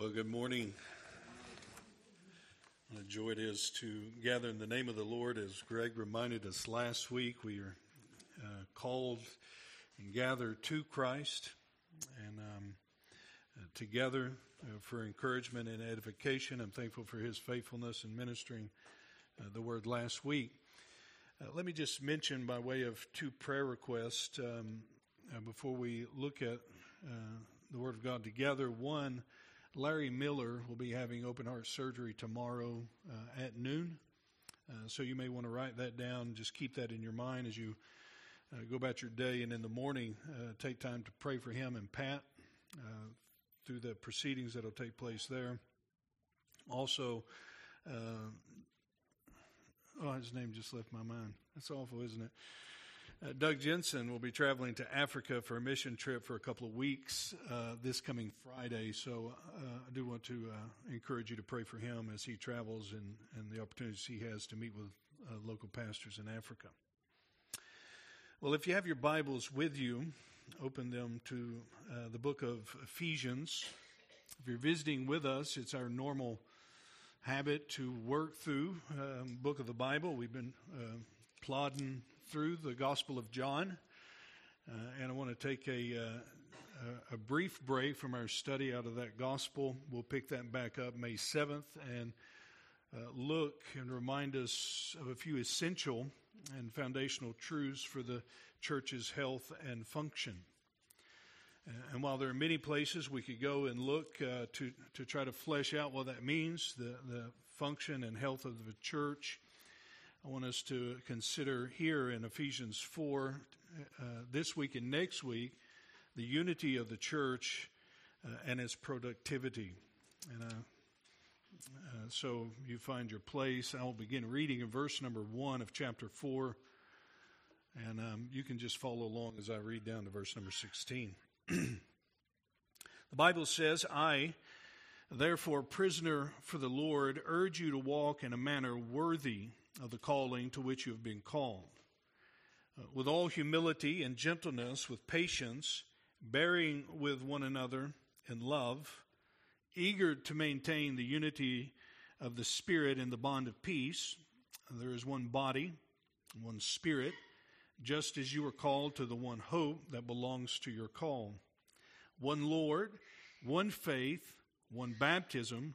Well, good morning. What a joy it is to gather in the name of the Lord. As Greg reminded us last week, we are uh, called and gathered to Christ and um, uh, together uh, for encouragement and edification. I'm thankful for his faithfulness in ministering uh, the word last week. Uh, let me just mention, by way of two prayer requests, um, uh, before we look at the Word of God together. One, Larry Miller will be having open heart surgery tomorrow uh, at noon. Uh, so you may want to write that down. Just keep that in your mind as you uh, go about your day. And in the morning, uh, take time to pray for him and Pat uh, through the proceedings that will take place there. Also, uh, oh, his name just left my mind. That's awful, isn't it? Uh, Doug Jensen will be traveling to Africa for a mission trip for a couple of weeks uh, this coming Friday. So uh, I do want to uh, encourage you to pray for him as he travels and, and the opportunities he has to meet with uh, local pastors in Africa. Well, if you have your Bibles with you, open them to uh, the book of Ephesians. If you're visiting with us, it's our normal habit to work through um, book of the Bible. We've been plodding through the Gospel of John, uh, and I want to take a, uh, a brief break from our study out of that Gospel. We'll pick that back up May 7th and uh, look and remind us of a few essential and foundational truths for the church's health and function. And while there are many places we could go and look uh, to, to try to flesh out what that means, the, the function and health of the church, I want us to consider here in Ephesians 4, uh, this week and next week, the unity of the church uh, and its productivity. And uh, uh so you find your place. I'll begin reading in verse number 1 of chapter 4. And um, you can just follow along as I read down to verse number 16. the Bible says, I, therefore, prisoner for the Lord, urge you to walk in a manner worthy of the calling to which you have been called. Uh, with all humility and gentleness, with patience, bearing with one another in love, eager to maintain the unity of the Spirit in the bond of peace. There is one body, one Spirit, just as you are called to the one hope that belongs to your call. One Lord, one faith, one baptism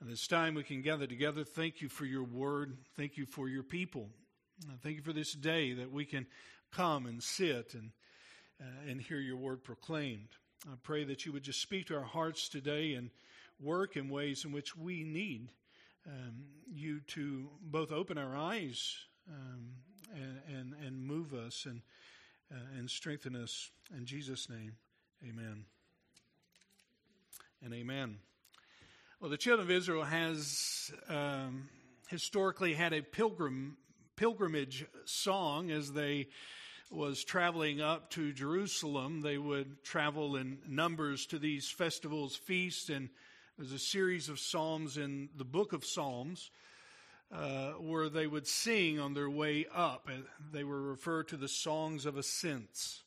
And this time we can gather together. Thank you for your word. Thank you for your people. Thank you for this day that we can come and sit and, uh, and hear your word proclaimed. I pray that you would just speak to our hearts today and work in ways in which we need um, you to both open our eyes um, and, and, and, move us and, uh, and strengthen us. In Jesus' name, amen. And amen. Well, the children of Israel has um, historically had a pilgrim pilgrimage song as they was traveling up to Jerusalem. They would travel in numbers to these festivals, feasts, and There's a series of psalms in the book of Psalms uh, where they would sing on their way up. They were referred to the songs of ascents.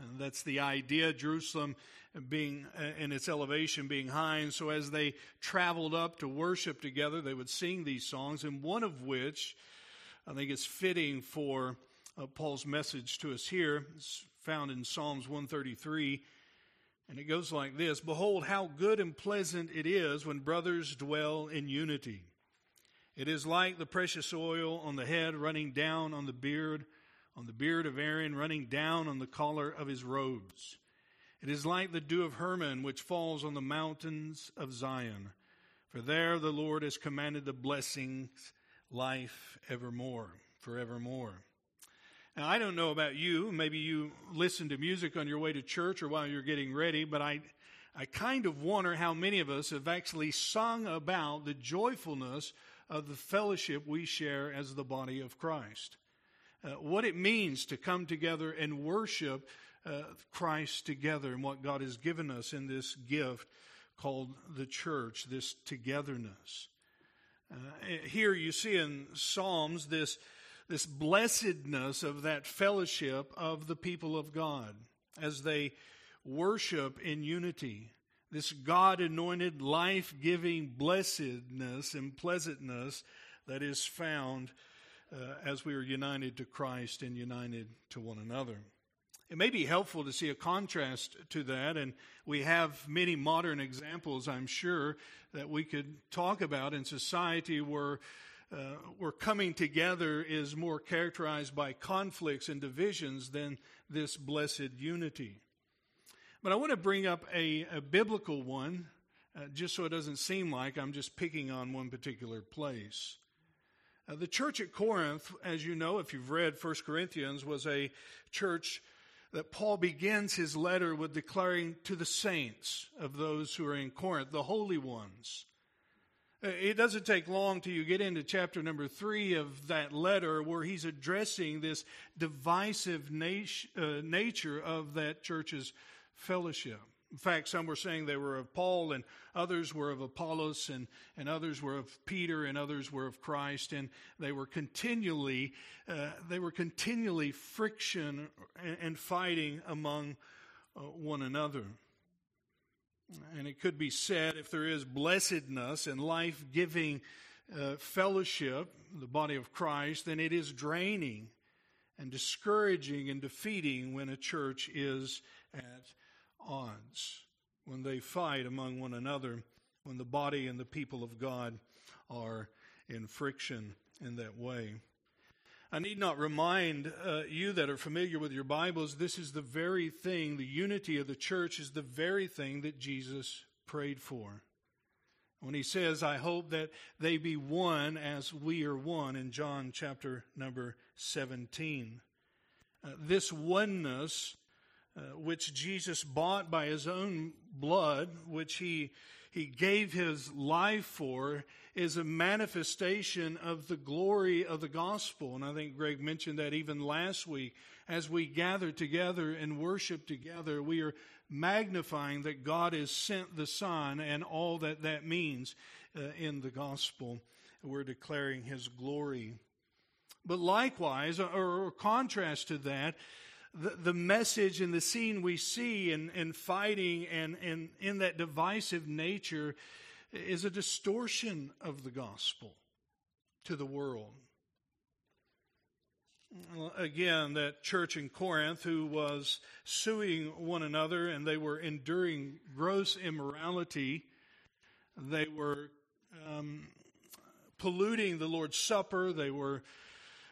And that's the idea, Jerusalem being uh, in its elevation being high. And so as they traveled up to worship together, they would sing these songs, and one of which I think is fitting for uh, Paul's message to us here. It's found in Psalms 133. And it goes like this Behold, how good and pleasant it is when brothers dwell in unity. It is like the precious oil on the head running down on the beard on the beard of Aaron, running down on the collar of his robes. It is like the dew of Hermon, which falls on the mountains of Zion. For there the Lord has commanded the blessings, life evermore, forevermore. Now, I don't know about you. Maybe you listen to music on your way to church or while you're getting ready, but I, I kind of wonder how many of us have actually sung about the joyfulness of the fellowship we share as the body of Christ uh, what it means to come together and worship uh, Christ together and what God has given us in this gift called the church, this togetherness. Uh, here you see in Psalms this, this blessedness of that fellowship of the people of God as they worship in unity. This God anointed, life giving blessedness and pleasantness that is found uh, as we are united to Christ and united to one another. It may be helpful to see a contrast to that, and we have many modern examples, I'm sure, that we could talk about in society where, uh, where coming together is more characterized by conflicts and divisions than this blessed unity. But I want to bring up a, a biblical one, uh, just so it doesn't seem like I'm just picking on one particular place. Uh, the church at Corinth, as you know, if you've read 1 Corinthians, was a church that Paul begins his letter with declaring to the saints of those who are in Corinth, the holy ones. Uh, it doesn't take long till you get into chapter number three of that letter where he's addressing this divisive nat- uh, nature of that church's fellowship. In fact, some were saying they were of Paul, and others were of Apollos, and, and others were of Peter, and others were of Christ, and they were continually uh, they were continually friction and, and fighting among uh, one another. And it could be said if there is blessedness and life giving uh, fellowship, the body of Christ, then it is draining and discouraging and defeating when a church is at odds, when they fight among one another, when the body and the people of God are in friction in that way. I need not remind uh, you that are familiar with your Bibles, this is the very thing, the unity of the church is the very thing that Jesus prayed for. When he says, I hope that they be one as we are one in John chapter number 17. Uh, this oneness uh, which Jesus bought by his own blood, which he, he gave his life for, is a manifestation of the glory of the gospel. And I think Greg mentioned that even last week. As we gather together and worship together, we are magnifying that God has sent the Son and all that that means uh, in the gospel. We're declaring his glory. But likewise, or, or contrast to that, the, the message and the scene we see in, in fighting and, and in that divisive nature is a distortion of the gospel to the world. Again, that church in Corinth who was suing one another and they were enduring gross immorality. They were um, polluting the Lord's Supper. They were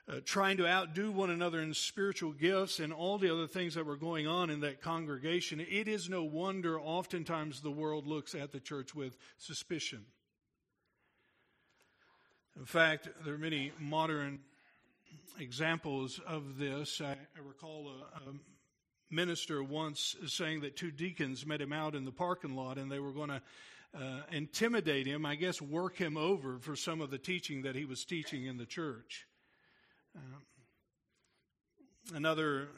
uh, trying to outdo one another in spiritual gifts and all the other things that were going on in that congregation, it is no wonder oftentimes the world looks at the church with suspicion. In fact, there are many modern examples of this. I, I recall a, a, minister once saying that two deacons met him out in the parking lot and they were going to uh, intimidate him, I guess work him over for some of the teaching that he was teaching in the church. Uh, another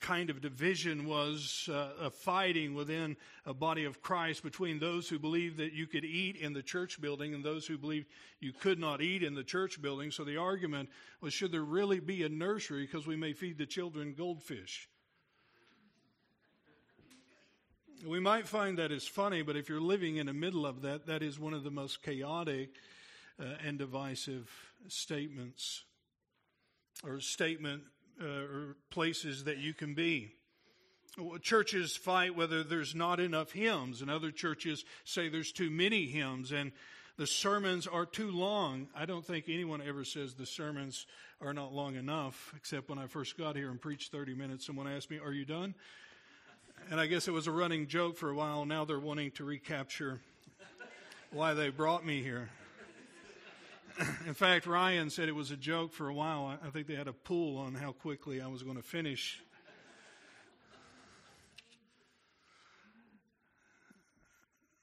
kind of division was uh, a fighting within a body of Christ between those who believed that you could eat in the church building and those who believed you could not eat in the church building. So the argument was should there really be a nursery because we may feed the children goldfish? We might find that is funny, but if you're living in the middle of that, that is one of the most chaotic uh, and divisive statements or statement uh, or places that you can be. Churches fight whether there's not enough hymns, and other churches say there's too many hymns, and the sermons are too long. I don't think anyone ever says the sermons are not long enough, except when I first got here and preached 30 minutes, someone asked me, Are you done? And I guess it was a running joke for a while. Now they're wanting to recapture why they brought me here. In fact, Ryan said it was a joke for a while. I think they had a pool on how quickly I was going to finish.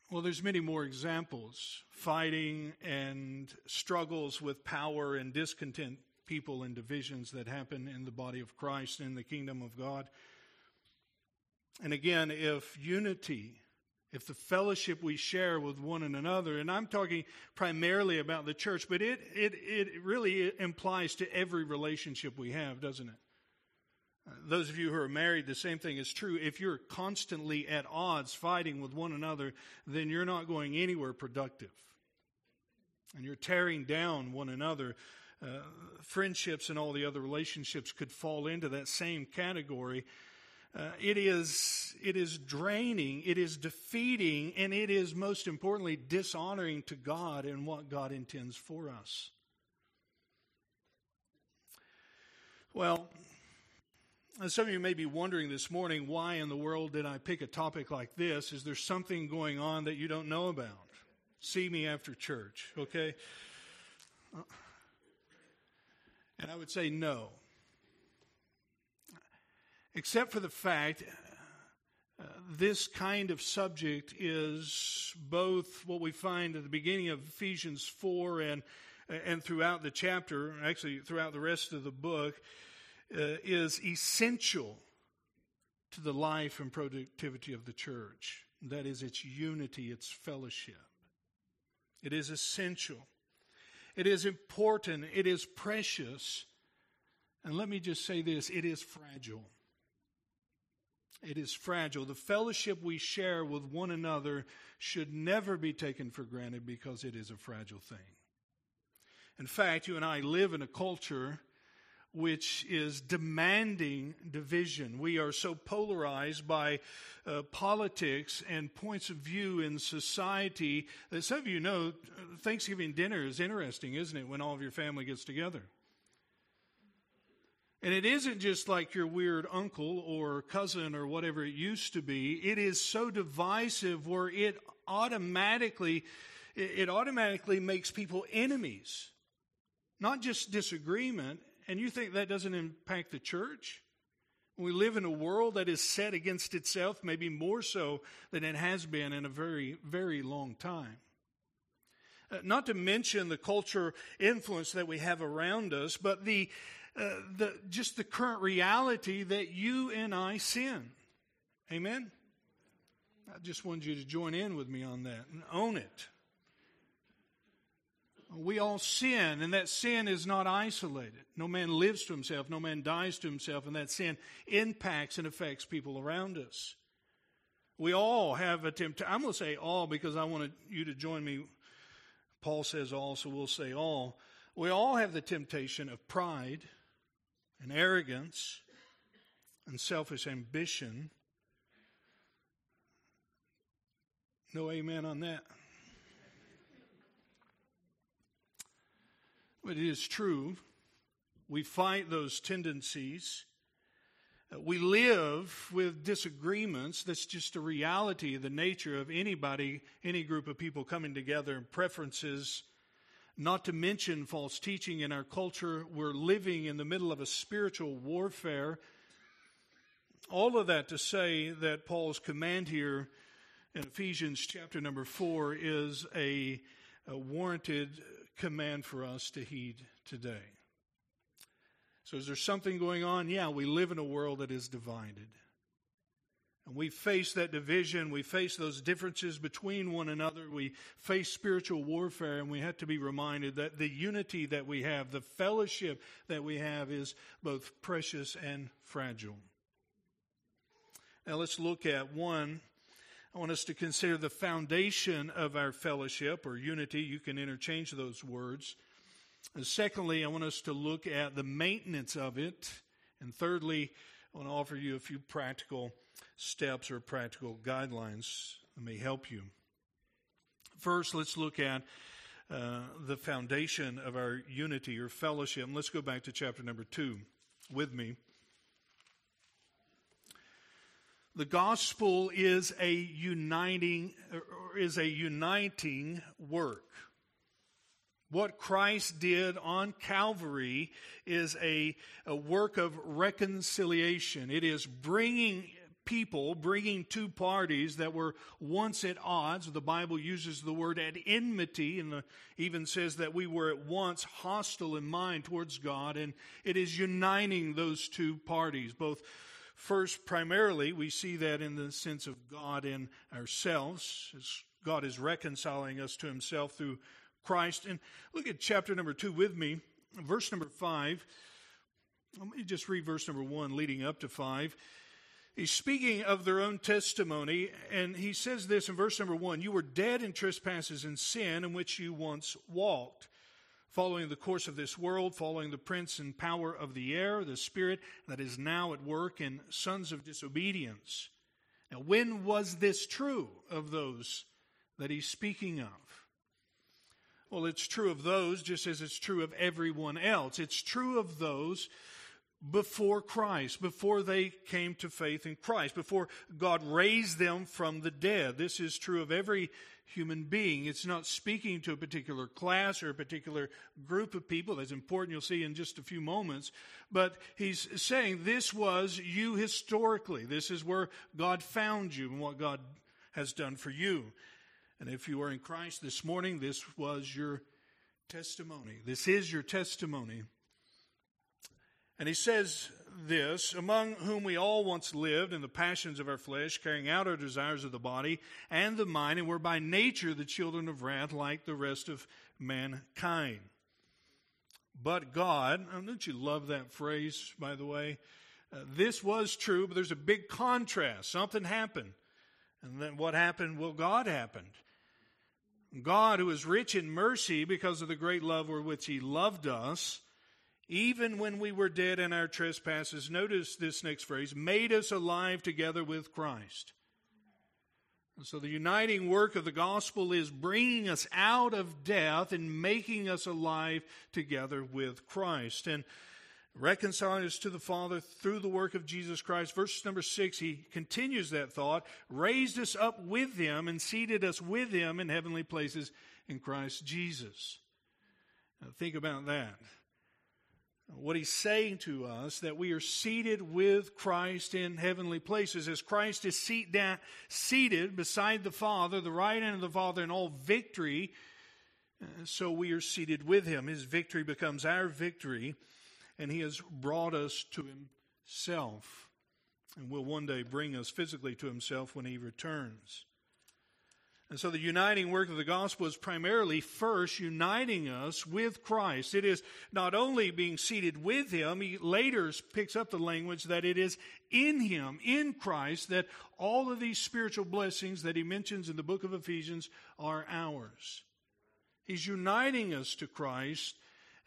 Well, there's many more examples fighting and struggles with power and discontent people and divisions that happen in the body of Christ in the kingdom of God. And again, if unity if the fellowship we share with one another, and I'm talking primarily about the church, but it, it, it really implies to every relationship we have, doesn't it? Those of you who are married, the same thing is true. If you're constantly at odds fighting with one another, then you're not going anywhere productive. And you're tearing down one another. Uh, friendships and all the other relationships could fall into that same category uh, it is it is draining, it is defeating, and it is most importantly dishonoring to God and what God intends for us. Well, some of you may be wondering this morning, why in the world did I pick a topic like this? Is there something going on that you don't know about? See me after church, okay? And I would say no except for the fact uh, this kind of subject is both what we find at the beginning of Ephesians 4 and, and throughout the chapter, actually throughout the rest of the book, uh, is essential to the life and productivity of the church. That is its unity, its fellowship. It is essential. It is important. It is precious. And let me just say this it is fragile. It is fragile. The fellowship we share with one another should never be taken for granted because it is a fragile thing. In fact, you and I live in a culture which is demanding division. We are so polarized by uh, politics and points of view in society that some of you know Thanksgiving dinner is interesting, isn't it, when all of your family gets together? And it isn't just like your weird uncle or cousin or whatever it used to be. It is so divisive where it automatically it automatically makes people enemies. Not just disagreement. And you think that doesn't impact the church? We live in a world that is set against itself, maybe more so than it has been in a very, very long time. Uh, not to mention the culture influence that we have around us, but the uh, the, just the current reality that you and I sin. Amen? I just wanted you to join in with me on that and own it. We all sin, and that sin is not isolated. No man lives to himself, no man dies to himself, and that sin impacts and affects people around us. We all have a temptation. I'm going to say all because I want you to join me. Paul says all, so we'll say all. We all have the temptation of pride and arrogance and selfish ambition. No amen on that. But it is true. We fight those tendencies. Uh, we live with disagreements. That's just a reality, the nature of anybody, any group of people coming together, and preferences not to mention false teaching in our culture. We're living in the middle of a spiritual warfare. All of that to say that Paul's command here in Ephesians chapter number four is a, a warranted command for us to heed today. So, is there something going on? Yeah, we live in a world that is divided. And we face that division. We face those differences between one another. We face spiritual warfare, and we have to be reminded that the unity that we have, the fellowship that we have, is both precious and fragile. Now, let's look at one. I want us to consider the foundation of our fellowship or unity. You can interchange those words. And secondly, I want us to look at the maintenance of it. And thirdly, I want to offer you a few practical steps or practical guidelines that may help you. First, let's look at uh, the foundation of our unity or fellowship. And let's go back to chapter number two with me. The gospel is a uniting is a uniting work. What Christ did on Calvary is a, a work of reconciliation. It is bringing people, bringing two parties that were once at odds. The Bible uses the word at enmity and even says that we were at once hostile in mind towards God. And it is uniting those two parties. Both, first, primarily, we see that in the sense of God in ourselves. As God is reconciling us to himself through Christ. And look at chapter number two with me, verse number five. Let me just read verse number one leading up to five. He's speaking of their own testimony, and he says this in verse number one You were dead in trespasses and sin in which you once walked, following the course of this world, following the prince and power of the air, the spirit that is now at work in sons of disobedience. Now, when was this true of those that he's speaking of? Well, it's true of those just as it's true of everyone else. It's true of those before Christ, before they came to faith in Christ, before God raised them from the dead. This is true of every human being. It's not speaking to a particular class or a particular group of people. That's important. You'll see in just a few moments. But he's saying this was you historically. This is where God found you and what God has done for you. And if you are in Christ this morning, this was your testimony. This is your testimony. And he says this among whom we all once lived in the passions of our flesh, carrying out our desires of the body and the mind, and were by nature the children of wrath like the rest of mankind. But God, oh, don't you love that phrase, by the way? Uh, this was true, but there's a big contrast. Something happened. And then what happened? Well, God happened. God, who is rich in mercy because of the great love with which He loved us, even when we were dead in our trespasses, notice this next phrase, made us alive together with Christ. so the uniting work of the gospel is bringing us out of death and making us alive together with Christ. And reconciling us to the Father through the work of Jesus Christ. Verse number six, he continues that thought, raised us up with him and seated us with him in heavenly places in Christ Jesus. Now think about that what he's saying to us that we are seated with Christ in heavenly places as Christ is seat down, seated beside the Father, the right hand of the Father in all victory. Uh, so we are seated with him. His victory becomes our victory, and he has brought us to himself and will one day bring us physically to himself when he returns. And so the uniting work of the gospel is primarily first uniting us with Christ. It is not only being seated with Him, he later picks up the language that it is in Him, in Christ, that all of these spiritual blessings that He mentions in the book of Ephesians are ours. He's uniting us to Christ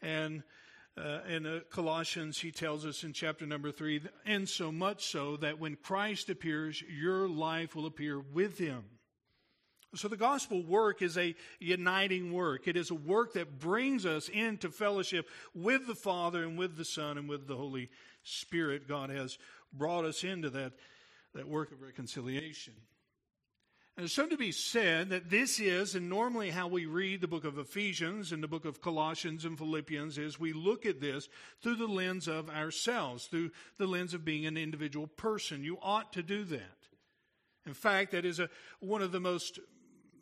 and uh, in uh, Colossians, he tells us in chapter number three, and so much so that when Christ appears, your life will appear with him. So the gospel work is a uniting work. It is a work that brings us into fellowship with the Father and with the Son and with the Holy Spirit. God has brought us into that, that work of reconciliation. And there's something to be said that this is, and normally how we read the book of Ephesians and the book of Colossians and Philippians is we look at this through the lens of ourselves, through the lens of being an individual person. You ought to do that. In fact, that is a, one of the most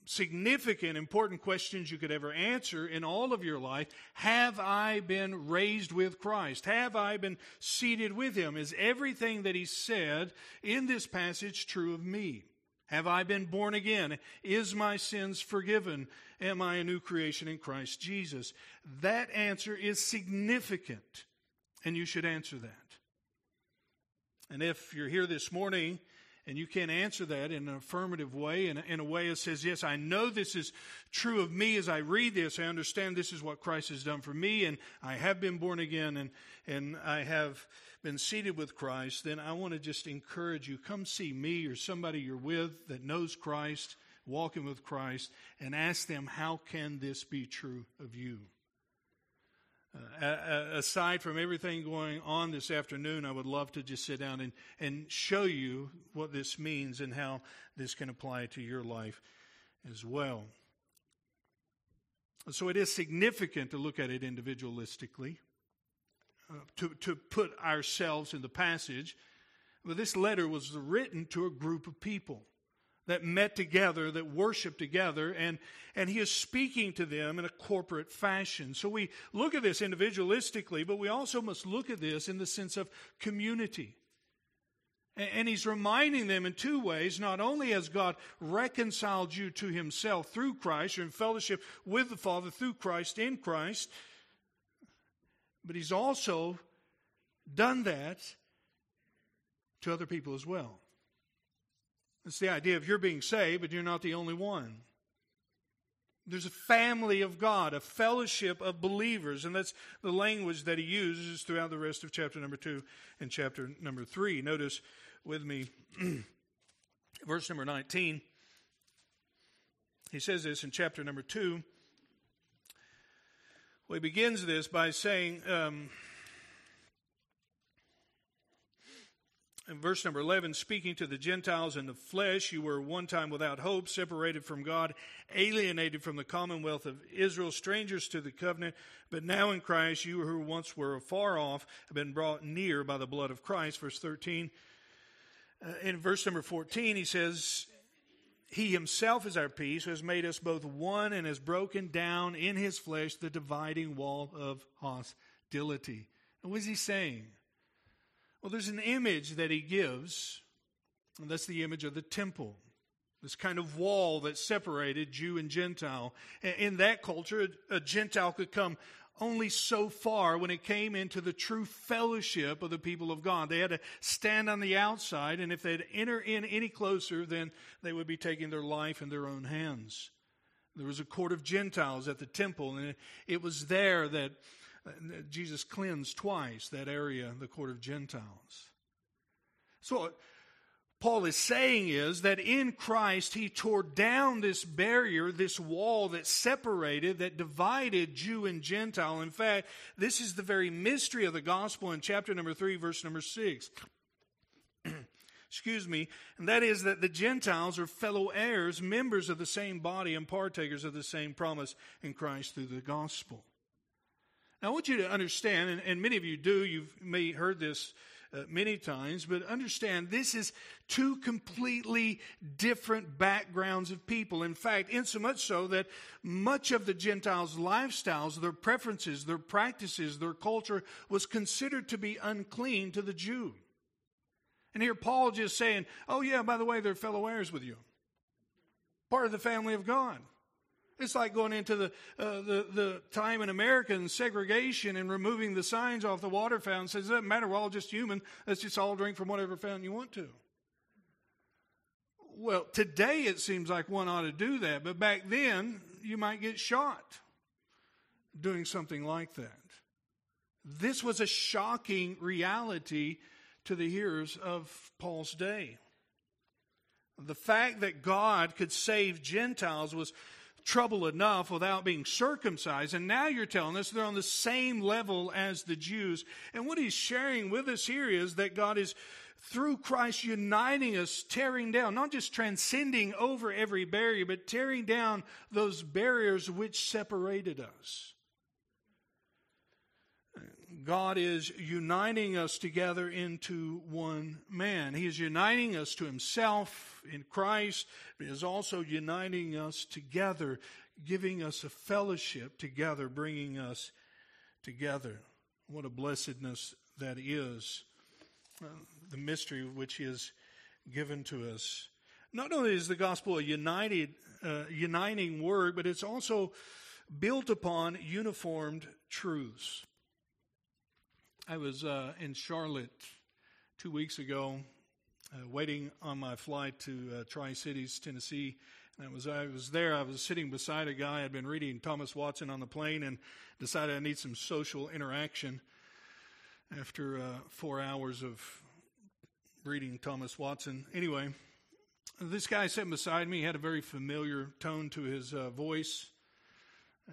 significant, important questions you could ever answer in all of your life. Have I been raised with Christ? Have I been seated with Him? Is everything that He said in this passage true of me? Have I been born again? Is my sins forgiven? Am I a new creation in Christ Jesus? That answer is significant, and you should answer that. And if you're here this morning and you can't answer that in an affirmative way, in a, in a way that says, Yes, I know this is true of me as I read this. I understand this is what Christ has done for me, and I have been born again, and, and I have been seated with Christ. Then I want to just encourage you come see me or somebody you're with that knows Christ, walking with Christ, and ask them, How can this be true of you? Uh, aside from everything going on this afternoon, I would love to just sit down and, and show you what this means and how this can apply to your life as well. So it is significant to look at it individualistically, uh, to, to put ourselves in the passage. But this letter was written to a group of people that met together, that worshiped together, and, and he is speaking to them in a corporate fashion. So we look at this individualistically, but we also must look at this in the sense of community. And, and he's reminding them in two ways. Not only has God reconciled you to himself through Christ, you're in fellowship with the Father through Christ in Christ, but he's also done that to other people as well. It's the idea of you're being saved, but you're not the only one. There's a family of God, a fellowship of believers, and that's the language that he uses throughout the rest of chapter number two and chapter number three. Notice with me verse number 19. He says this in chapter number two. Well, he begins this by saying, um, verse number 11, speaking to the Gentiles in the flesh, you were one time without hope, separated from God, alienated from the commonwealth of Israel, strangers to the covenant. But now in Christ, you who once were afar off have been brought near by the blood of Christ. Verse 13. Uh, in verse number 14, he says, He himself is our peace, who has made us both one and has broken down in his flesh the dividing wall of hostility. What is he saying? Well, there's an image that he gives, and that's the image of the temple. This kind of wall that separated Jew and Gentile. In that culture, a Gentile could come only so far when it came into the true fellowship of the people of God. They had to stand on the outside, and if they'd enter in any closer, then they would be taking their life in their own hands. There was a court of Gentiles at the temple, and it was there that Jesus cleansed twice that area, the court of Gentiles. So, Paul is saying is that in Christ, he tore down this barrier, this wall that separated, that divided Jew and Gentile. In fact, this is the very mystery of the gospel in chapter number 3, verse number 6. Excuse me, and that is that the Gentiles are fellow heirs, members of the same body, and partakers of the same promise in Christ through the gospel. Now, I want you to understand, and, and many of you do, you've may heard this uh, many times, but understand this is two completely different backgrounds of people. In fact, insomuch so that much of the Gentiles' lifestyles, their preferences, their practices, their culture was considered to be unclean to the Jew. And here Paul just saying, oh, yeah, by the way, they're fellow heirs with you, part of the family of God. It's like going into the, uh, the, the time in America and segregation and removing the signs off the water fountain. Says, it doesn't matter, we're all just human. Let's just all drink from whatever fountain you want to. Well, today it seems like one ought to do that, but back then you might get shot doing something like that. This was a shocking reality to the hearers of Paul's day. The fact that God could save Gentiles was trouble enough without being circumcised. And now you're telling us they're on the same level as the Jews. And what he's sharing with us here is that God is through Christ uniting us, tearing down, not just transcending over every barrier, but tearing down those barriers which separated us. God is uniting us together into one man. He is uniting us to himself in Christ, but is also uniting us together, giving us a fellowship together, bringing us together. What a blessedness that is. Uh, the mystery which is given to us. Not only is the gospel a united, uh, uniting word, but it's also built upon uniformed truths. I was uh, in Charlotte two weeks ago, uh, waiting on my flight to uh, Tri Cities, Tennessee. And I was I was there. I was sitting beside a guy. I'd been reading Thomas Watson on the plane, and decided I need some social interaction. After uh, four hours of reading Thomas Watson, anyway, this guy sitting beside me had a very familiar tone to his uh, voice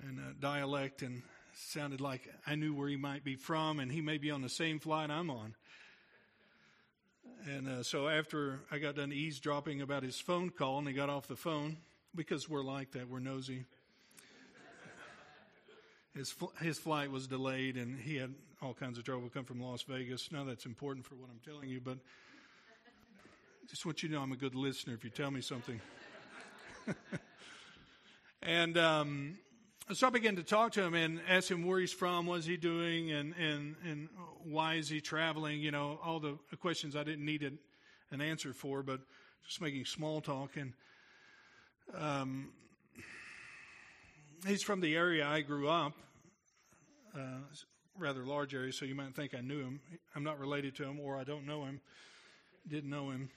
and uh, dialect, and sounded like I knew where he might be from, and he may be on the same flight I'm on. And uh, so after I got done eavesdropping about his phone call, and he got off the phone, because we're like that, we're nosy. His his flight was delayed, and he had all kinds of trouble. coming from Las Vegas. Now that's important for what I'm telling you, but just want you to know I'm a good listener if you tell me something. and um, so I began to talk to him and ask him where he's from, what's he doing, and, and, and why is he traveling, you know, all the questions I didn't need an answer for, but just making small talk. And um, he's from the area I grew up, uh, rather large area, so you might think I knew him. I'm not related to him, or I don't know him, didn't know him.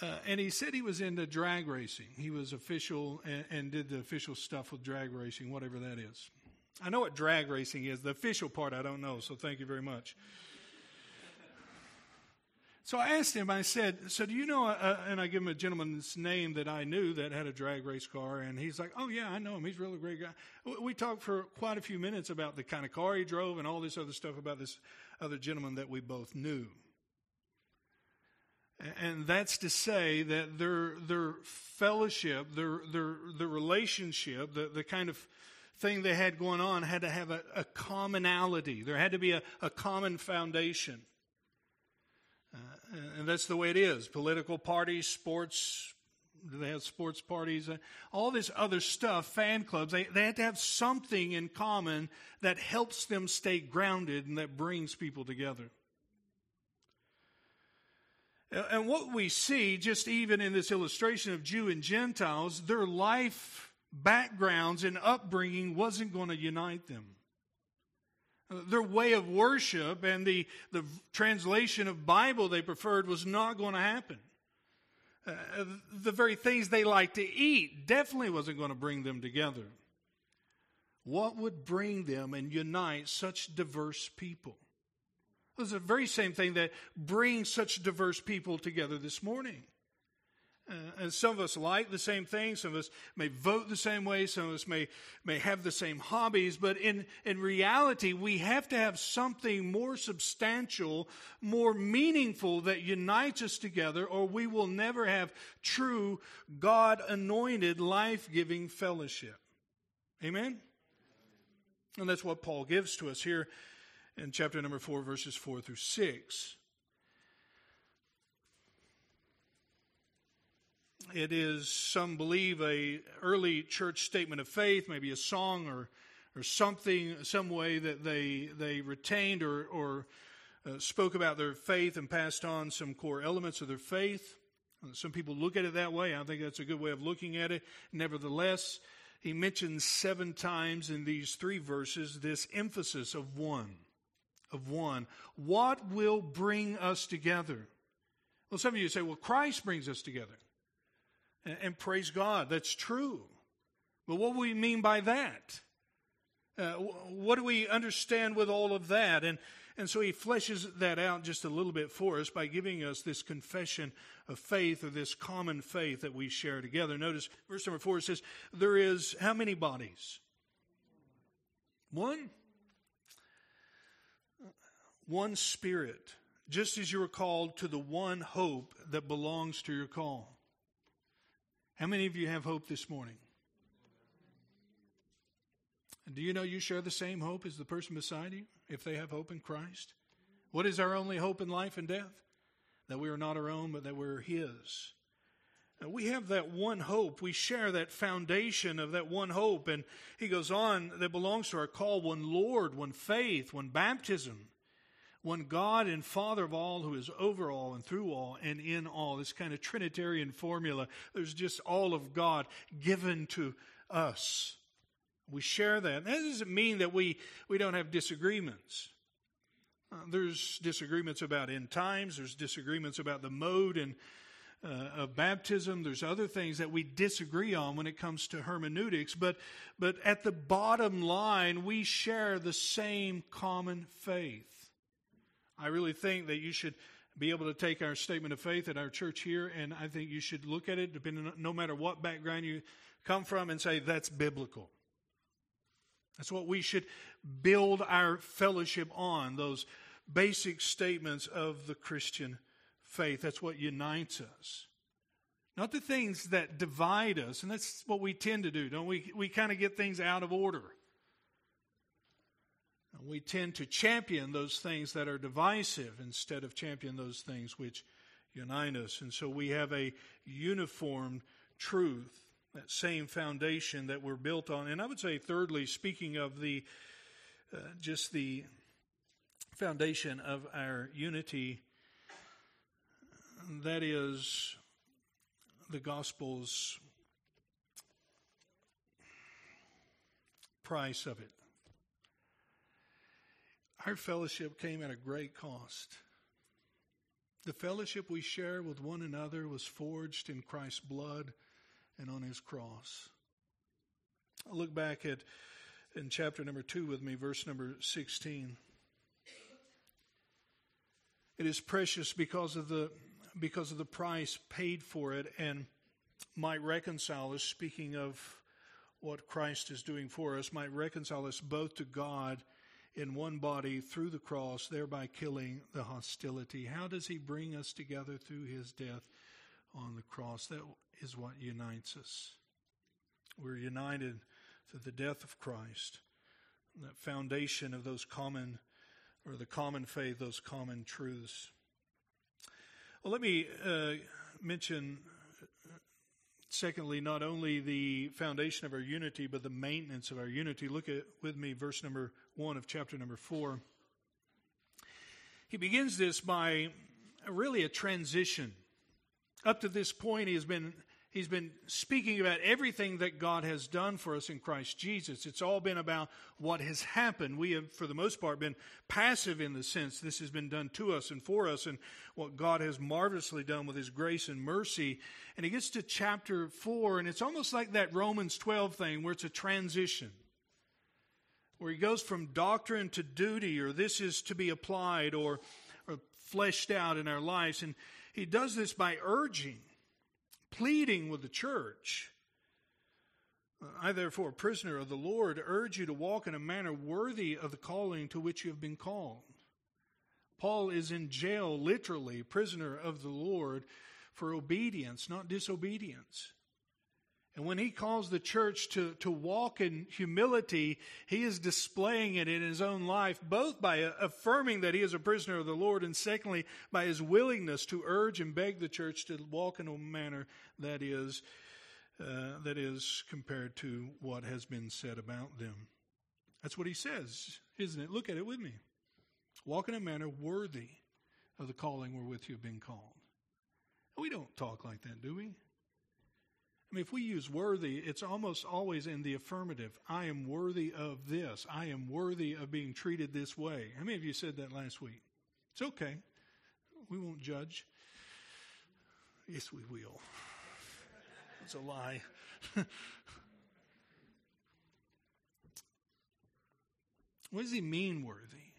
Uh, and he said he was into drag racing. He was official and, and, did the official stuff with drag racing, whatever that is. I know what drag racing is. The official part I don't know, so thank you very much. So I asked him, I said, So do you know, uh, and I give him a gentleman's name that I knew that had a drag race car, and he's like, Oh, yeah, I know him. He's a really great guy. We talked for quite a few minutes about the kind of car he drove and all this other stuff about this other gentleman that we both knew. And that's to say that their, their fellowship, their, their, their relationship, the, the kind of thing they had going on had to have a, a commonality. There had to be a, a common foundation. Uh, and that's the way it is. Political parties, sports, they have sports parties, uh, all this other stuff, fan clubs, they, they have to have something in common that helps them stay grounded and that brings people together. And what we see, just even in this illustration of Jew and Gentiles, their life backgrounds and upbringing wasn't going to unite them. Their way of worship and the, the translation of Bible they preferred was not going to happen. Uh, the very things they liked to eat definitely wasn't going to bring them together. What would bring them and unite such diverse people? It's the very same thing that brings such diverse people together this morning. Uh, and some of us like the same thing. Some of us may vote the same way. Some of us may, may have the same hobbies. But in, in reality, we have to have something more substantial, more meaningful that unites us together, or we will never have true God anointed, life giving fellowship. Amen? And that's what Paul gives to us here in chapter number 4, verses 4 through 6. It is, some believe, a early church statement of faith, maybe a song or, or something, some way that they, they retained or, or uh, spoke about their faith and passed on some core elements of their faith. Some people look at it that way. I think that's a good way of looking at it. Nevertheless, he mentions seven times in these three verses this emphasis of one of one. What will bring us together? Well, some of you say, well, Christ brings us together. And, and praise God, that's true. But what do we mean by that? Uh, what do we understand with all of that? And, and so he fleshes that out just a little bit for us by giving us this confession of faith or this common faith that we share together. Notice verse number four says, There is how many bodies? One? One spirit, just as you are called to the one hope that belongs to your call. How many of you have hope this morning? Do you know you share the same hope as the person beside you if they have hope in Christ? What is our only hope in life and death? That we are not our own, but that we're His. And we have that one hope. We share that foundation of that one hope. And he goes on, that belongs to our call one Lord, one faith, one baptism, one God and Father of all who is over all and through all and in all. This kind of Trinitarian formula. There's just all of God given to us. We share that. That doesn't mean that we, we don't have disagreements. Uh, there's disagreements about end times. There's disagreements about the mode and uh, of baptism. There's other things that we disagree on when it comes to hermeneutics, but but at the bottom line, we share the same common faith. I really think that you should be able to take our statement of faith at our church here, and I think you should look at it, depending no matter what background you come from, and say that's biblical. That's what we should build our fellowship on, those basic statements of the Christian faith. That's what unites us. Not the things that divide us. And that's what we tend to do, don't we? We kind of get things out of order. We tend to champion those things that are divisive instead of champion those things which unite us. And so we have a uniform truth, that same foundation that we're built on. And I would say, thirdly, speaking of the uh, just the foundation of our unity, that is the gospel's price of it. Our fellowship came at a great cost. The fellowship we share with one another was forged in Christ's blood and on his cross. I'll look back at in chapter number 2 with me, verse number 16. It is precious because of the because of the price paid for it and might reconcile us, speaking of what Christ is doing for us, might reconcile us both to God in one body through the cross, thereby killing the hostility. How does he bring us together through his death on the cross? That is what unites us. We're united through the death of Christ, the foundation of those common, or the common faith, those common truths. Well, let me uh, mention, secondly, not only the foundation of our unity, but the maintenance of our unity. Look at with me verse number one of chapter number four. He begins this by really a transition. Up to this point, he has been He's been speaking about everything that God has done for us in Christ Jesus. It's all been about what has happened. We have, for the most part, been passive in the sense this has been done to us and for us, and what God has marvelously done with His grace and mercy. And he gets to chapter 4, and it's almost like that Romans 12 thing where it's a transition, where he goes from doctrine to duty, or this is to be applied or, or fleshed out in our lives. And he does this by urging pleading with the church. Uh, I, therefore, prisoner of the Lord, urge you to walk in a manner worthy of the calling to which you have been called. Paul is in jail, literally, prisoner of the Lord, for obedience, not disobedience. And when he calls the church to, to walk in humility, he is displaying it in his own life, both by affirming that he is a prisoner of the Lord, and secondly, by his willingness to urge and beg the church to walk in a manner that is, uh, that is compared to what has been said about them. That's what he says, isn't it? Look at it with me. Walk in a manner worthy of the calling wherewith you have been called. We don't talk like that, do we? I mean, if we use worthy, it's almost always in the affirmative. I am worthy of this. I am worthy of being treated this way. How many of you said that last week? It's okay. We won't judge. Yes, we will. It's a lie. what does he mean, worthy?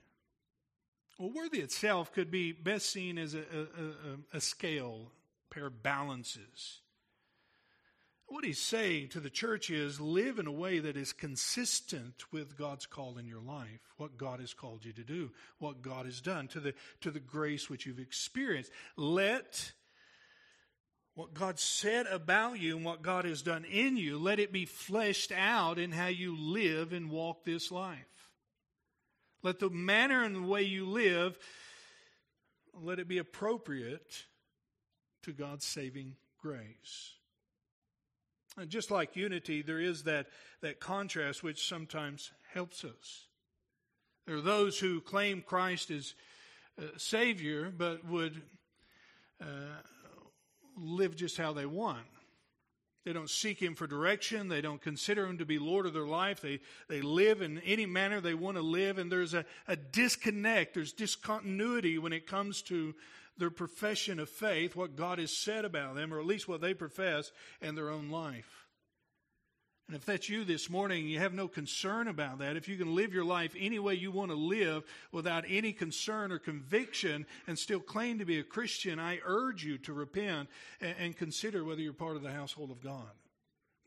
Well, worthy itself could be best seen as a, a, a, a scale, pair of balances. What he's saying to the church is live in a way that is consistent with God's call in your life, what God has called you to do, what God has done, to the, to the grace which you've experienced. Let what God said about you and what God has done in you, let it be fleshed out in how you live and walk this life. Let the manner and the way you live, let it be appropriate to God's saving grace. And just like unity, there is that, that contrast which sometimes helps us. There are those who claim Christ as uh, Savior, but would uh, live just how they want. They don't seek Him for direction. They don't consider Him to be Lord of their life. They, they live in any manner they want to live, and there's a, a disconnect, there's discontinuity when it comes to their profession of faith, what God has said about them, or at least what they profess in their own life. And if that's you this morning, you have no concern about that. If you can live your life any way you want to live without any concern or conviction and still claim to be a Christian, I urge you to repent and, and consider whether you're part of the household of God.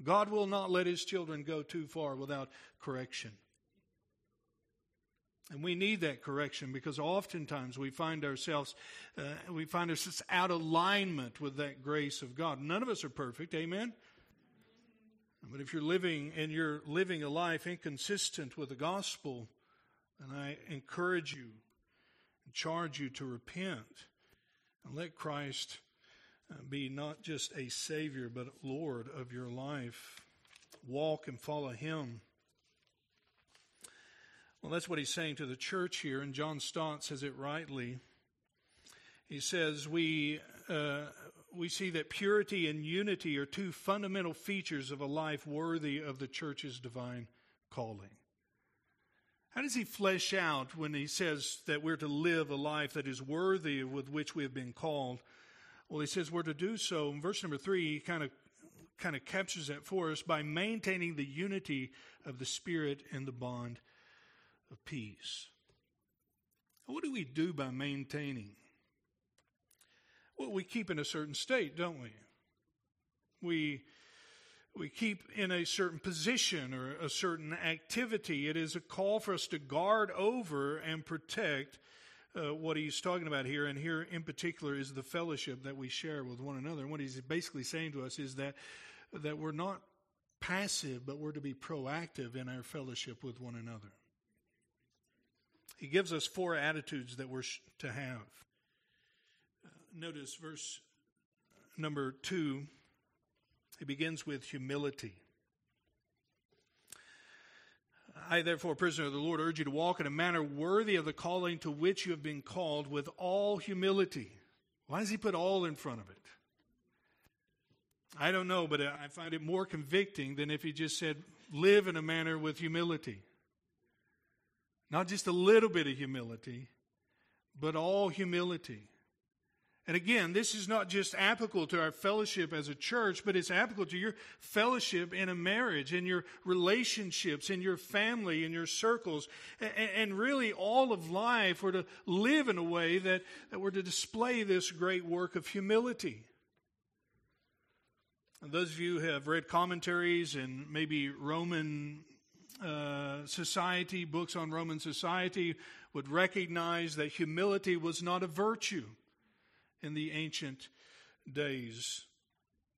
God will not let his children go too far without correction. And we need that correction because oftentimes we find ourselves uh, we find ourselves out of alignment with that grace of God. None of us are perfect, amen. But if you're living and you're living a life inconsistent with the gospel, then I encourage you and charge you to repent and let Christ uh, be not just a Savior, but Lord of your life. Walk and follow Him. Well, that's what he's saying to the church here, and John Stott says it rightly. He says, We uh, we see that purity and unity are two fundamental features of a life worthy of the church's divine calling. How does he flesh out when he says that we're to live a life that is worthy with which we have been called? Well, he says we're to do so. In verse number three, he kind of kind of captures that for us by maintaining the unity of the Spirit and the bond of peace. What do we do by maintaining? Well, we keep in a certain state, don't we? We we keep in a certain position or a certain activity. It is a call for us to guard over and protect uh, what he's talking about here. And here, in particular, is the fellowship that we share with one another. And what he's basically saying to us is that that we're not passive, but we're to be proactive in our fellowship with one another. He gives us four attitudes that we're to have uh, notice verse number two. it begins with humility. I, therefore, prisoner of the Lord, urge you to walk in a manner worthy of the calling to which you have been called with all humility. Why does he put all in front of it? I don't know, but I find it more convicting than if he just said, live in a manner with humility. Not just a little bit of humility, but all humility. And again, this is not just applicable to our fellowship as a church, but it's applicable to your fellowship in a marriage, in your relationships, in your family, in your circles, and, really all of life. We're to live in a way that, that we're to display this great work of humility. And those of you who have read commentaries and maybe Roman uh, society, books on Roman society, would recognize that humility was not a virtue in the ancient days.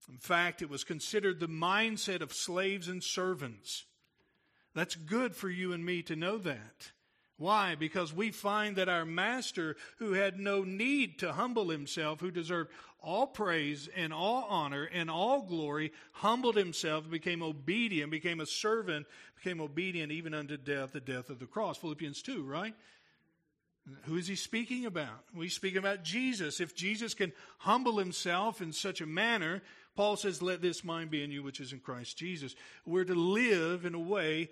In fact, it was considered the mindset of slaves and servants. That's good for you and me to know that. Why? Because we find that our master, who had no need to humble himself, who deserved all praise and all honor and all glory, humbled himself, became obedient, became a servant, became obedient even unto death, the death of the cross. Philippians 2, right? Who is he speaking about? We speak about Jesus. If Jesus can humble himself in such a manner, Paul says, Let this mind be in you, which is in Christ Jesus. We're to live in a way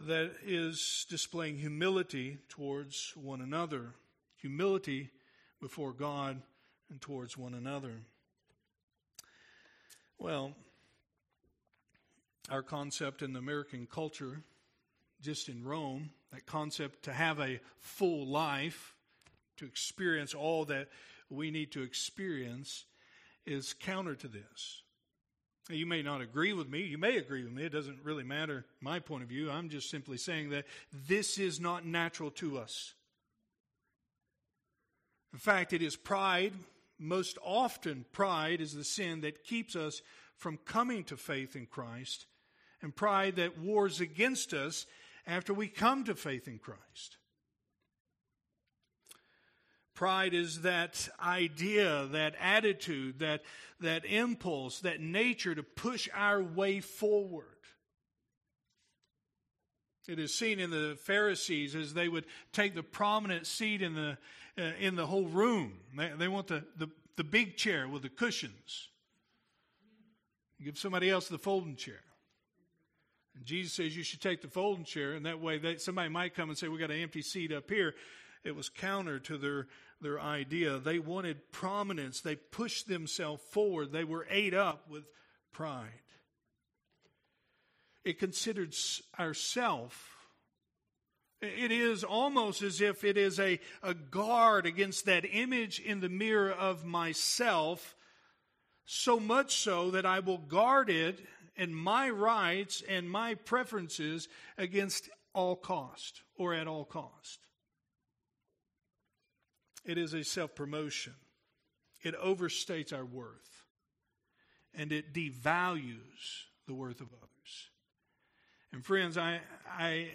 that is displaying humility towards one another, humility before God and towards one another. Well, our concept in the American culture, just in Rome, that concept to have a full life, to experience all that we need to experience, is counter to this. You may not agree with me. You may agree with me. It doesn't really matter my point of view. I'm just simply saying that this is not natural to us. In fact, it is pride Most often, pride is the sin that keeps us from coming to faith in Christ, and pride that wars against us after we come to faith in Christ. Pride is that idea, that attitude, that, that impulse, that nature to push our way forward. It is seen in the Pharisees as they would take the prominent seat in the, Uh, in the whole room. They, they want the, the, the big chair with the cushions. Give somebody else the folding chair. And Jesus says you should take the folding chair, and that way they, somebody might come and say, We got an empty seat up here. It was counter to their, their idea. They wanted prominence, they pushed themselves forward, they were ate up with pride it considered ourself. It is almost as if it is a, a guard against that image in the mirror of myself, so much so that I will guard it and my rights and my preferences against all cost or at all cost. It is a self promotion. It overstates our worth and it devalues the worth of others. And friends, I, I,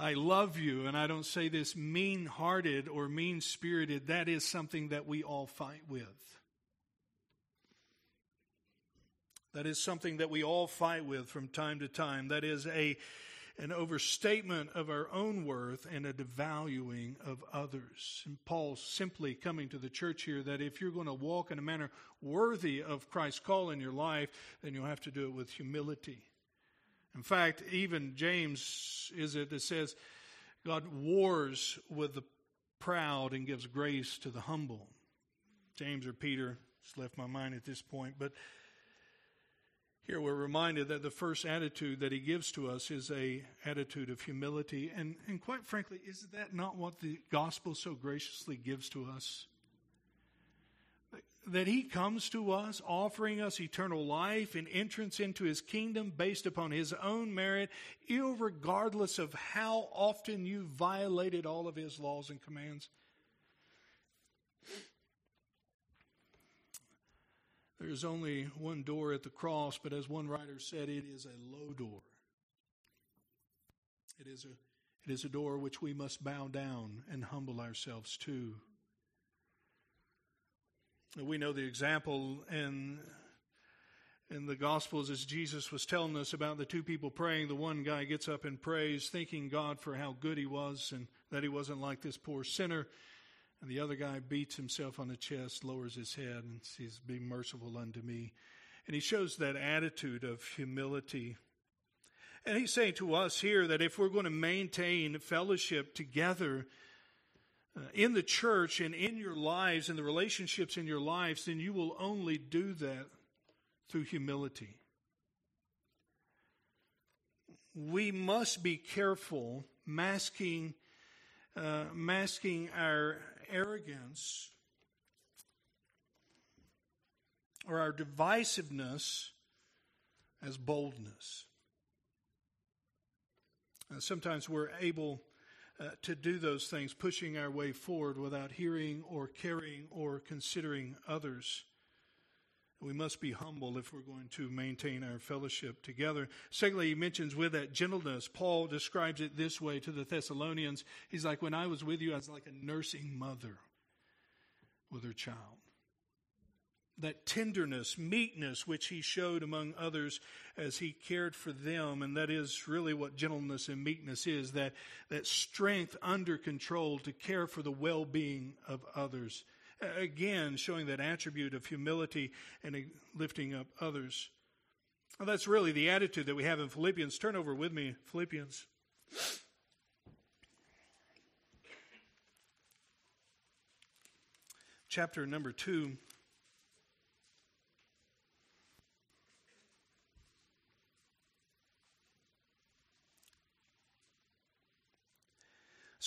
I love you, and I don't say this mean hearted or mean spirited. That is something that we all fight with. That is something that we all fight with from time to time. That is a, an overstatement of our own worth and a devaluing of others. And Paul's simply coming to the church here that if you're going to walk in a manner worthy of Christ's call in your life, then you'll have to do it with humility. In fact, even James is it that says God wars with the proud and gives grace to the humble. James or Peter, it's left my mind at this point, but here we're reminded that the first attitude that he gives to us is a attitude of humility and and quite frankly is that not what the gospel so graciously gives to us that he comes to us offering us eternal life and entrance into his kingdom based upon his own merit, regardless of how often you violated all of his laws and commands. There's only one door at the cross, but as one writer said, it is a low door. It is a, it is a door which we must bow down and humble ourselves to. We know the example in in the Gospels as Jesus was telling us about the two people praying. The one guy gets up and prays, thanking God for how good he was and that he wasn't like this poor sinner. And the other guy beats himself on the chest, lowers his head, and says, Be merciful unto me. And he shows that attitude of humility. And he's saying to us here that if we're going to maintain fellowship together, in the church and in your lives and the relationships in your lives, then you will only do that through humility. We must be careful masking, uh, masking our arrogance or our divisiveness as boldness. Uh, sometimes we're able uh, to do those things, pushing our way forward without hearing or caring or considering others. We must be humble if we're going to maintain our fellowship together. Secondly, he mentions with that gentleness. Paul describes it this way to the Thessalonians. He's like, When I was with you, I was like a nursing mother with her child that tenderness, meekness, which he showed among others as he cared for them. And that is really what gentleness and meekness is that, that strength under control to care for the well being of others. Again, showing that attribute of humility and lifting up others. Well, that's really the attitude that we have in Philippians. Turn over with me, Philippians. Chapter number 2.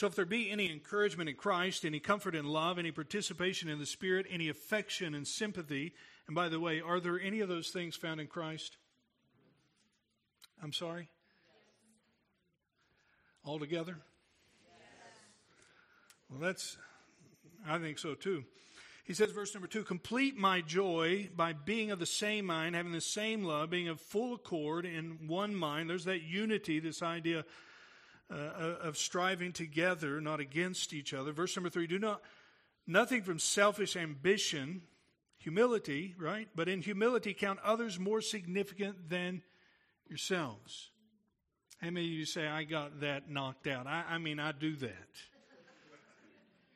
So, if there be any encouragement in Christ, any comfort in love, any participation in the Spirit, any affection and sympathy, and by the way, are there any of those things found in Christ? I'm sorry? All together? Well, that's, I think so too. He says, verse number two, complete my joy by being of the same mind, having the same love, being of full accord in one mind. There's that unity, this idea uh, of striving together, not against each other. Verse number three, do not, nothing from selfish ambition, humility, right? But in humility, count others more significant than yourselves. How many of you say, I got that knocked out? I, I mean, I do that.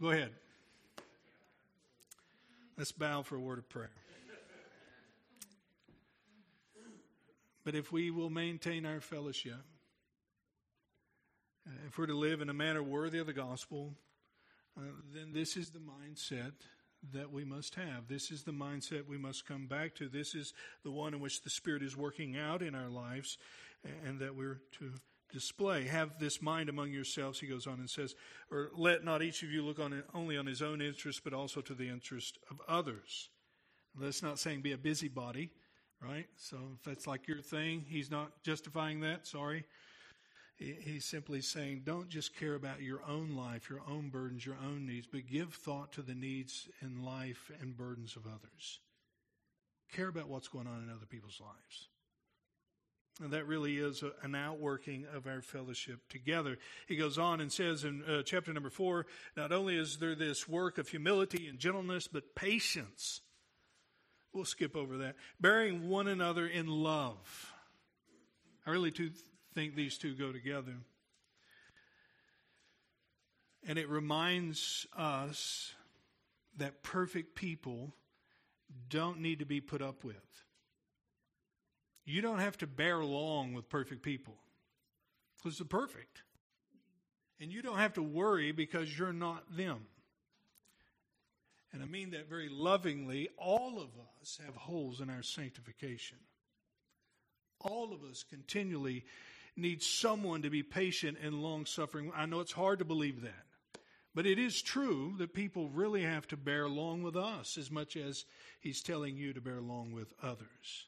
Go ahead. Let's bow for a word of prayer. But if we will maintain our fellowship, uh, if we're to live in a manner worthy of the gospel, uh, then this is the mindset that we must have. This is the mindset we must come back to. This is the one in which the Spirit is working out in our lives and that we're to display. Have this mind among yourselves, he goes on and says, or let not each of you look on only on his own interest, but also to the interest of others. That's not saying be a busybody, right? So if that's like your thing, he's not justifying that, sorry. He's simply saying don't just care about your own life, your own burdens, your own needs, but give thought to the needs and life and burdens of others. Care about what's going on in other people's lives. And that really is a, an outworking of our fellowship together. He goes on and says in uh, chapter number four, not only is there this work of humility and gentleness, but patience. We'll skip over that. Bearing one another in love. I really do think these two go together. And it reminds us that perfect people don't need to be put up with. You don't have to bear along with perfect people because they're perfect. And you don't have to worry because you're not them. And I mean that very lovingly. All of us have holes in our sanctification. All of us continually need someone to be patient and long suffering. I know it's hard to believe that. But it is true that people really have to bear along with us as much as he's telling you to bear along with others.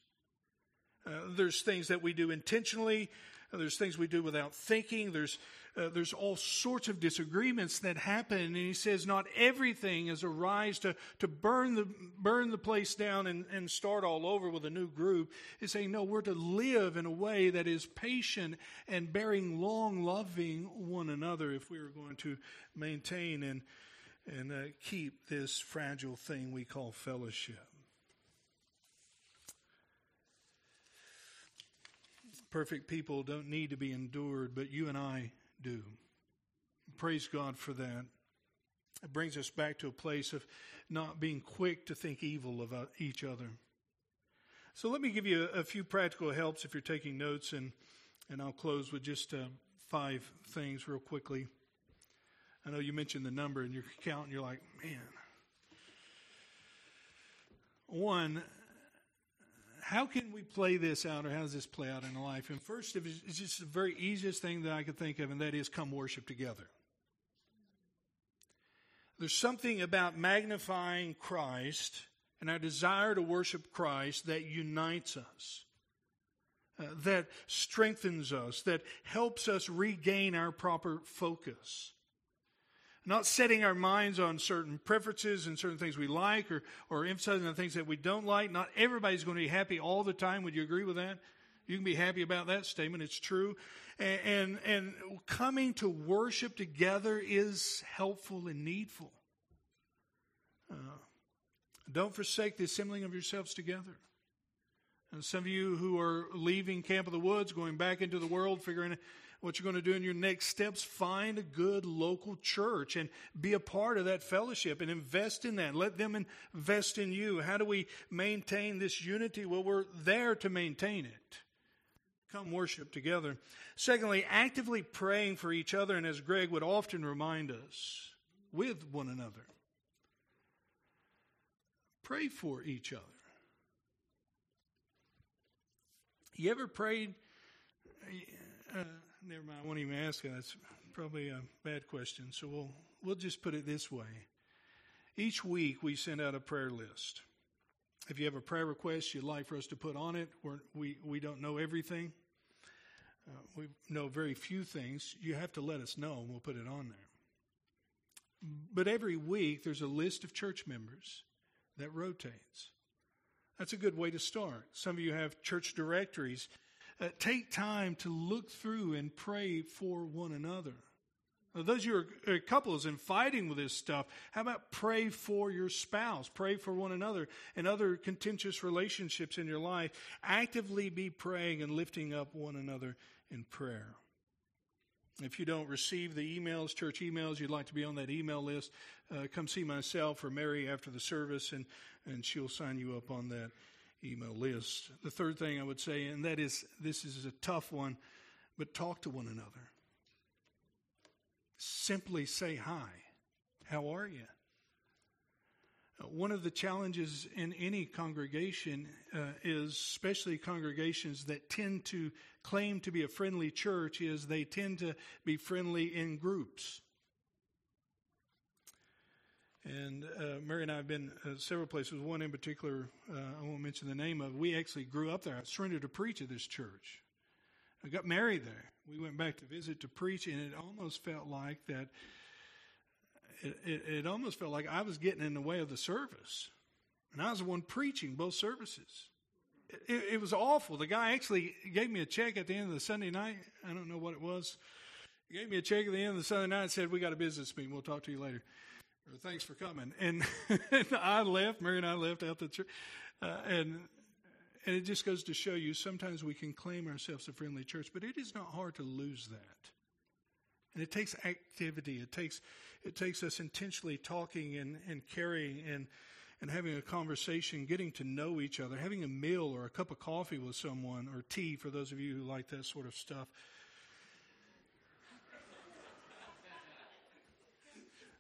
Uh, there's things that we do intentionally. There's things we do without thinking. There's uh, there's all sorts of disagreements that happen, and he says not everything is a rise to to burn the burn the place down and, and start all over with a new group. He's saying no, we're to live in a way that is patient and bearing long, loving one another if we are going to maintain and and uh, keep this fragile thing we call fellowship. Perfect people don't need to be endured, but you and I do. Praise God for that. It brings us back to a place of not being quick to think evil of each other. So let me give you a, a few practical helps if you're taking notes, and, and I'll close with just uh, five things real quickly. I know you mentioned the number and you're counting, you're like, man. One, how can we play this out or how does this play out in life? And first, it's just the very easiest thing that I could think of, and that is come worship together. There's something about magnifying Christ and our desire to worship Christ that unites us, uh, that strengthens us, that helps us regain our proper focus not setting our minds on certain preferences and certain things we like or, or emphasizing the things that we don't like. Not everybody's going to be happy all the time. Would you agree with that? You can be happy about that statement. It's true. And, and, and coming to worship together is helpful and needful. Uh, don't forsake the assembling of yourselves together. And some of you who are leaving Camp of the Woods, going back into the world, figuring what you're going to do in your next steps, find a good local church and be a part of that fellowship and invest in that. Let them invest in you. How do we maintain this unity? Well, we're there to maintain it. Come worship together. Secondly, actively praying for each other, and as Greg would often remind us, with one another. Pray for each other. You ever prayed? Uh, never mind. I won't even ask that. That's probably a bad question. So we'll we'll just put it this way. Each week we send out a prayer list. If you have a prayer request you'd like for us to put on it, we we don't know everything. Uh, we know very few things. You have to let us know, and we'll put it on there. But every week there's a list of church members that rotates. That's a good way to start. Some of you have church directories. Uh, take time to look through and pray for one another. Now, those of you who are couples and fighting with this stuff, how about pray for your spouse? Pray for one another and other contentious relationships in your life. Actively be praying and lifting up one another in prayer. If you don't receive the emails, church emails, you'd like to be on that email list, uh, come see myself or Mary after the service, and, and she'll sign you up on that email list. The third thing I would say, and that is this is a tough one, but talk to one another. Simply say hi. How are you? One of the challenges in any congregation uh, is, especially congregations that tend to claim to be a friendly church, is they tend to be friendly in groups. And uh, Mary and I have been uh, several places. One in particular, uh, I won't mention the name of. We actually grew up there. I surrendered to preach at this church. I got married there. We went back to visit to preach, and it almost felt like that it, it, it almost felt like I was getting in the way of the service. And I was the one preaching both services. It, it, was awful. The guy actually gave me a check at the end of the Sunday night. I don't know what it was. He gave me a check at the end of the Sunday night and said, We got a business meeting. We'll talk to you later. Thanks for coming. And, and I left. Mary and I left out the church. Uh, and and it just goes to show you sometimes we can claim ourselves a friendly church, but it is not hard to lose that. And it takes activity. It takes it takes us intentionally talking and, and carrying and and having a conversation, getting to know each other, having a meal or a cup of coffee with someone or tea for those of you who like that sort of stuff.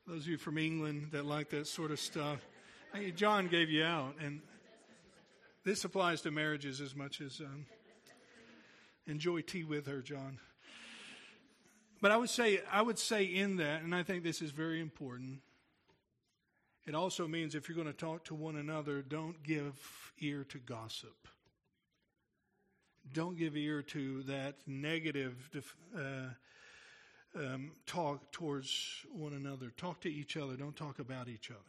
Those of you from England that like that sort of stuff. John gave you out, and this applies to marriages as much as um, enjoy tea with her, John. But I would say, I would say in that, and I think this is very important. It also means if you're going to talk to one another, don't give ear to gossip. Don't give ear to that negative uh, um, talk towards one another. Talk to each other. Don't talk about each other.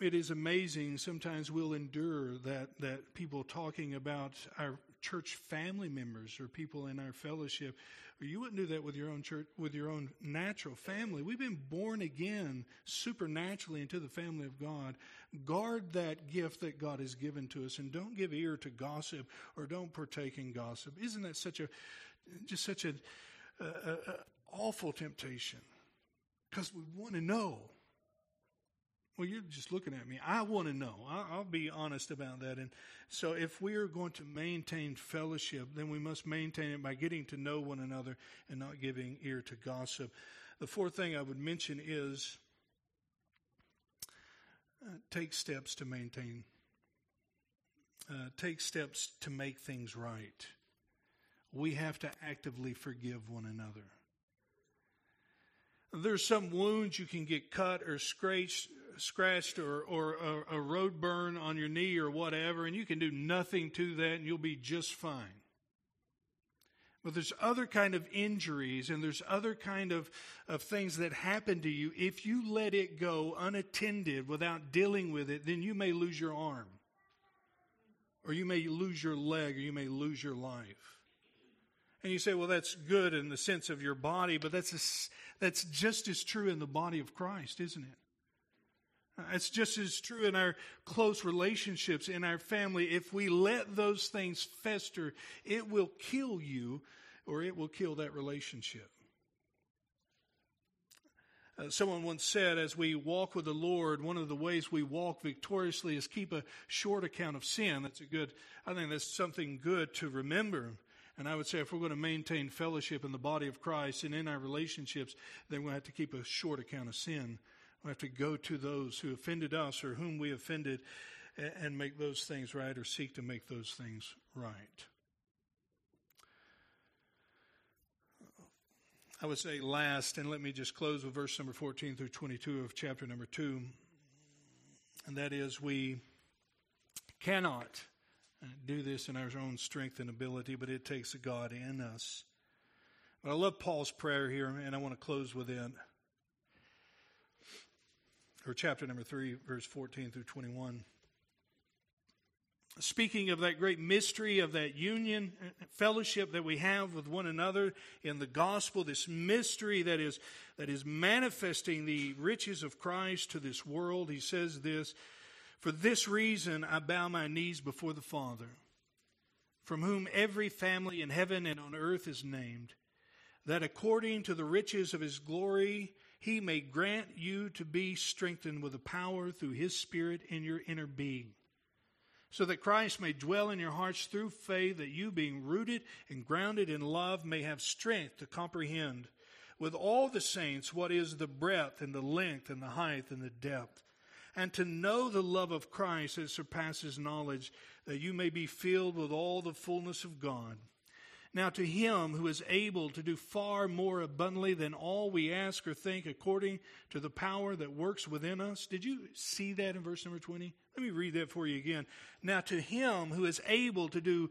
It is amazing. Sometimes we'll endure that that people talking about our church family members or people in our fellowship. You wouldn't do that with your own church, with your own natural family. We've been born again supernaturally into the family of God. Guard that gift that God has given to us and don't give ear to gossip or don't partake in gossip. Isn't that such a, just such a, a, a awful temptation? Because we want to know. Well, you're just looking at me. I want to know. I'll be honest about that. And so, if we are going to maintain fellowship, then we must maintain it by getting to know one another and not giving ear to gossip. The fourth thing I would mention is uh, take steps to maintain, uh, take steps to make things right. We have to actively forgive one another. There's some wounds you can get cut or scratched scratched or, or a, a road burn on your knee or whatever, and you can do nothing to that and you'll be just fine. But there's other kind of injuries and there's other kind of, of things that happen to you. If you let it go unattended without dealing with it, then you may lose your arm. Or you may lose your leg or you may lose your life. And you say, well, that's good in the sense of your body, but that's, a, that's just as true in the body of Christ, isn't it? It's just as true in our close relationships, in our family. If we let those things fester, it will kill you or it will kill that relationship. Uh, someone once said, as we walk with the Lord, one of the ways we walk victoriously is keep a short account of sin. That's a good, I think that's something good to remember. And I would say if we're going to maintain fellowship in the body of Christ and in our relationships, then we have to keep a short account of sin. We have to go to those who offended us or whom we offended and make those things right or seek to make those things right. I would say last, and let me just close with verse number 14 through 22 of chapter number 2. And that is, we cannot Uh, do this in our own strength and ability, but it takes a God in us. But I love Paul's prayer here, and I want to close with it. or chapter number 3, verse 14 through 21 speaking of that great mystery of that union uh, uh, fellowship that we have with one another in the gospel this mystery that is that is manifesting the riches of Christ to this world he says this for this reason I bow my knees before the Father from whom every family in heaven and on earth is named that according to the riches of his glory he may grant you to be strengthened with the power through his spirit in your inner being so that Christ may dwell in your hearts through faith, that you, being rooted and grounded in love, may have strength to comprehend with all the saints what is the breadth and the length and the height and the depth, and to know the love of Christ that surpasses knowledge, that you may be filled with all the fullness of God. Now to him who is able to do far more abundantly than all we ask or think according to the power that works within us. Did you see that in verse number 20? Let me read that for you again. Now to him who is able to do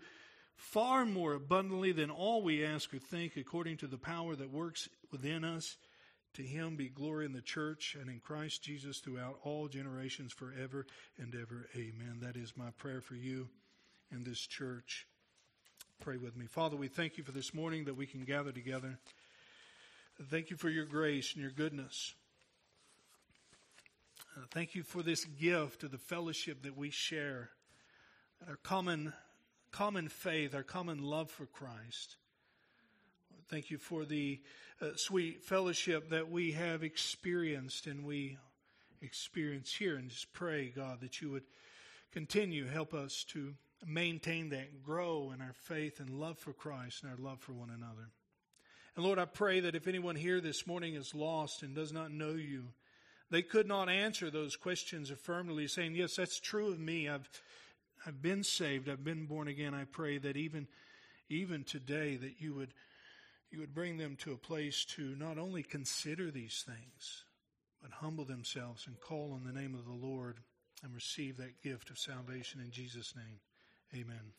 far more abundantly than all we ask or think according to the power that works within us. To him be glory in the church and in Christ Jesus throughout all generations forever and ever. Amen. That is my prayer for you and this church. Pray with me. Father, we thank you for this morning that we can gather together. Thank you for your grace and your goodness. Uh, thank you for this gift of the fellowship that we share, our common, common faith, our common love for Christ. Thank you for the uh, sweet fellowship that we have experienced and we experience here. And just pray, God, that you would continue help us to maintain that, grow in our faith and love for Christ and our love for one another. And Lord, I pray that if anyone here this morning is lost and does not know you, they could not answer those questions affirmatively, saying, Yes, that's true of me. I've I've been saved, I've been born again. I pray that even even today that you would you would bring them to a place to not only consider these things, but humble themselves and call on the name of the Lord and receive that gift of salvation in Jesus' name. Amen.